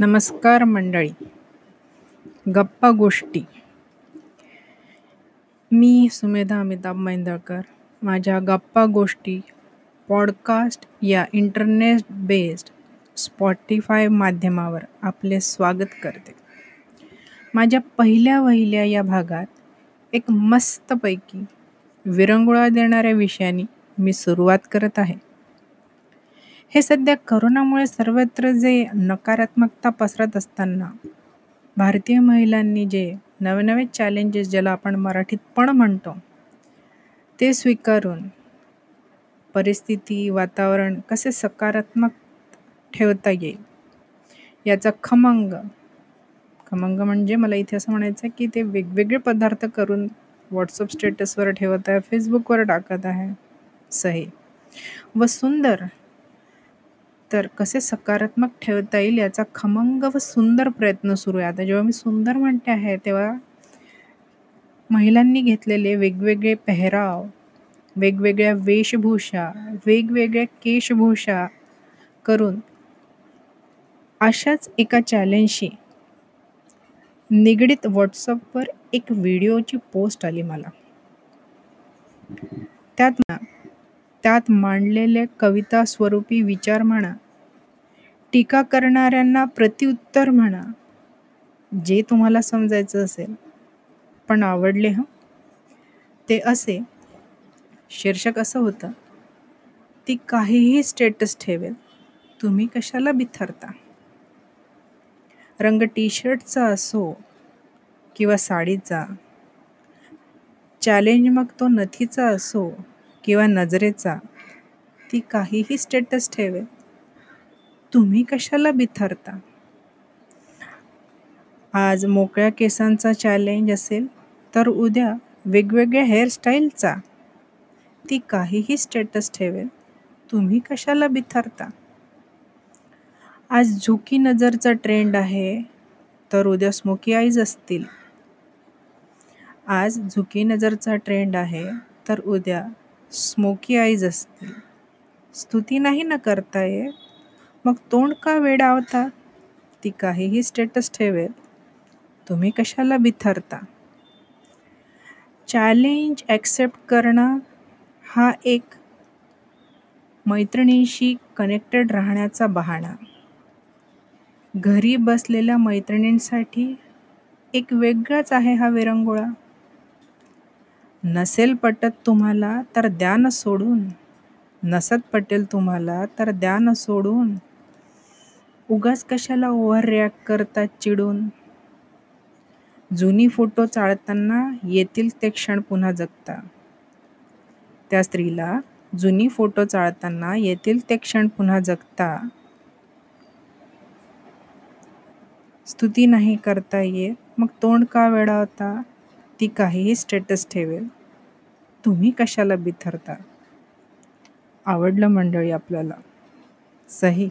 नमस्कार मंडळी. गप्पा गोष्टी. मी सुमेधा अमिताभ मैंदळकर. माझ्या गप्पा गोष्टी पॉडकास्ट या इंटरनेट बेस्ड स्पॉटीफाय माध्यमावर आपले स्वागत करते. माझ्या पहिल्या वहिल्या या भागात एक मस्तपैकी विरंगुळा देणाऱ्या विषयाने मी सुरुवात करत आहे. हे सध्या करोनामुळे सर्वत्र जे नकारात्मकता पसरत असताना भारतीय महिलांनी जे नवे नवे चॅलेंजेस ज्याला आपण मराठीत पण म्हणतो ते स्वीकारून परिस्थिती वातावरण कसे सकारात्मक ठेवता येईल याचा खमंग खमंग म्हणजे मला इथे असं म्हणायचं आहे की ते वेगवेगळे पदार्थ करून व्हॉट्सअप स्टेटसवर ठेवत आहे फेसबुकवर टाकत आहे सही. व सुंदर तर कसे सकारात्मक ठेवता येईल याचा खमंग व सुंदर प्रयत्न सुरू आहे. आता जेव्हा मी सुंदर म्हणते आहे तेव्हा महिलांनी घेतलेले वेगवेगळे पेहराव वेगवेगळ्या वेशभूषा वेगवेगळ्या केशभूषा करून अशाच एका चॅलेंजशी निगडीत व्हॉट्सअपवर एक व्हिडिओची पोस्ट आली मला. त्यात ना त्यात मांडलेले कविता स्वरूपी विचार म्हणा टीका करणाऱ्यांना प्रत्युत्तर म्हणा जे तुम्हाला समजायचं असेल. पण आवडले हं? ते असे शीर्षक असं होतं ती काहीही स्टेटस ठेवेल तुम्ही कशाला बिथरता? रंग टी शर्टचा असो किंवा साडीचा चॅलेंज मग तो नथीचा असो किंवा नजरेचा ती काहीही स्टेटस ठेवेल. तुम्ही कशाला बिथरता? आज मोकळ्या केसांचा चॅलेंज असेल तर उद्या वेगवेगळ्या हेअरस्टाईलचा ती काहीही स्टेटस ठेवेल. तुम्ही कशाला बिथरता? आज झुकी नजरचा ट्रेंड आहे तर उद्या स्मोकी आईज असतील. आज झुकी नजरचा ट्रेंड आहे तर उद्या स्मोकी आईज असतील स्तुती नाही ना करता येत. मग तोंड का वेडावता? ती काहीही स्टेटस ठेवेल. तुम्ही कशाला बिथरता? चॅलेंज ॲक्सेप्ट करणं हा एक मैत्रिणींशी कनेक्टेड राहण्याचा बहाणा. घरी बसलेल्या मैत्रिणींसाठी एक वेगळाच आहे हा विरंगुळा. नसेल पटत तुम्हाला तर द्या न सोडून. नसत पटेल तुम्हाला तर द्या न सोडून. उगाच कशाला ओव्हर रिॲक्ट करतात चिडून? जुनी फोटो चाळताना येतील ते क्षण पुन्हा जगता. त्या स्त्रीला जुनी फोटो चाळताना येतील ते क्षण पुन्हा जगता. स्तुती नाही करता येत मग तोंड का वेळा होता? ती काहीही स्टेटस ठेवेल तुम्ही कशाला बिथरता? आवडलं मंडळी आपल्याला. सही.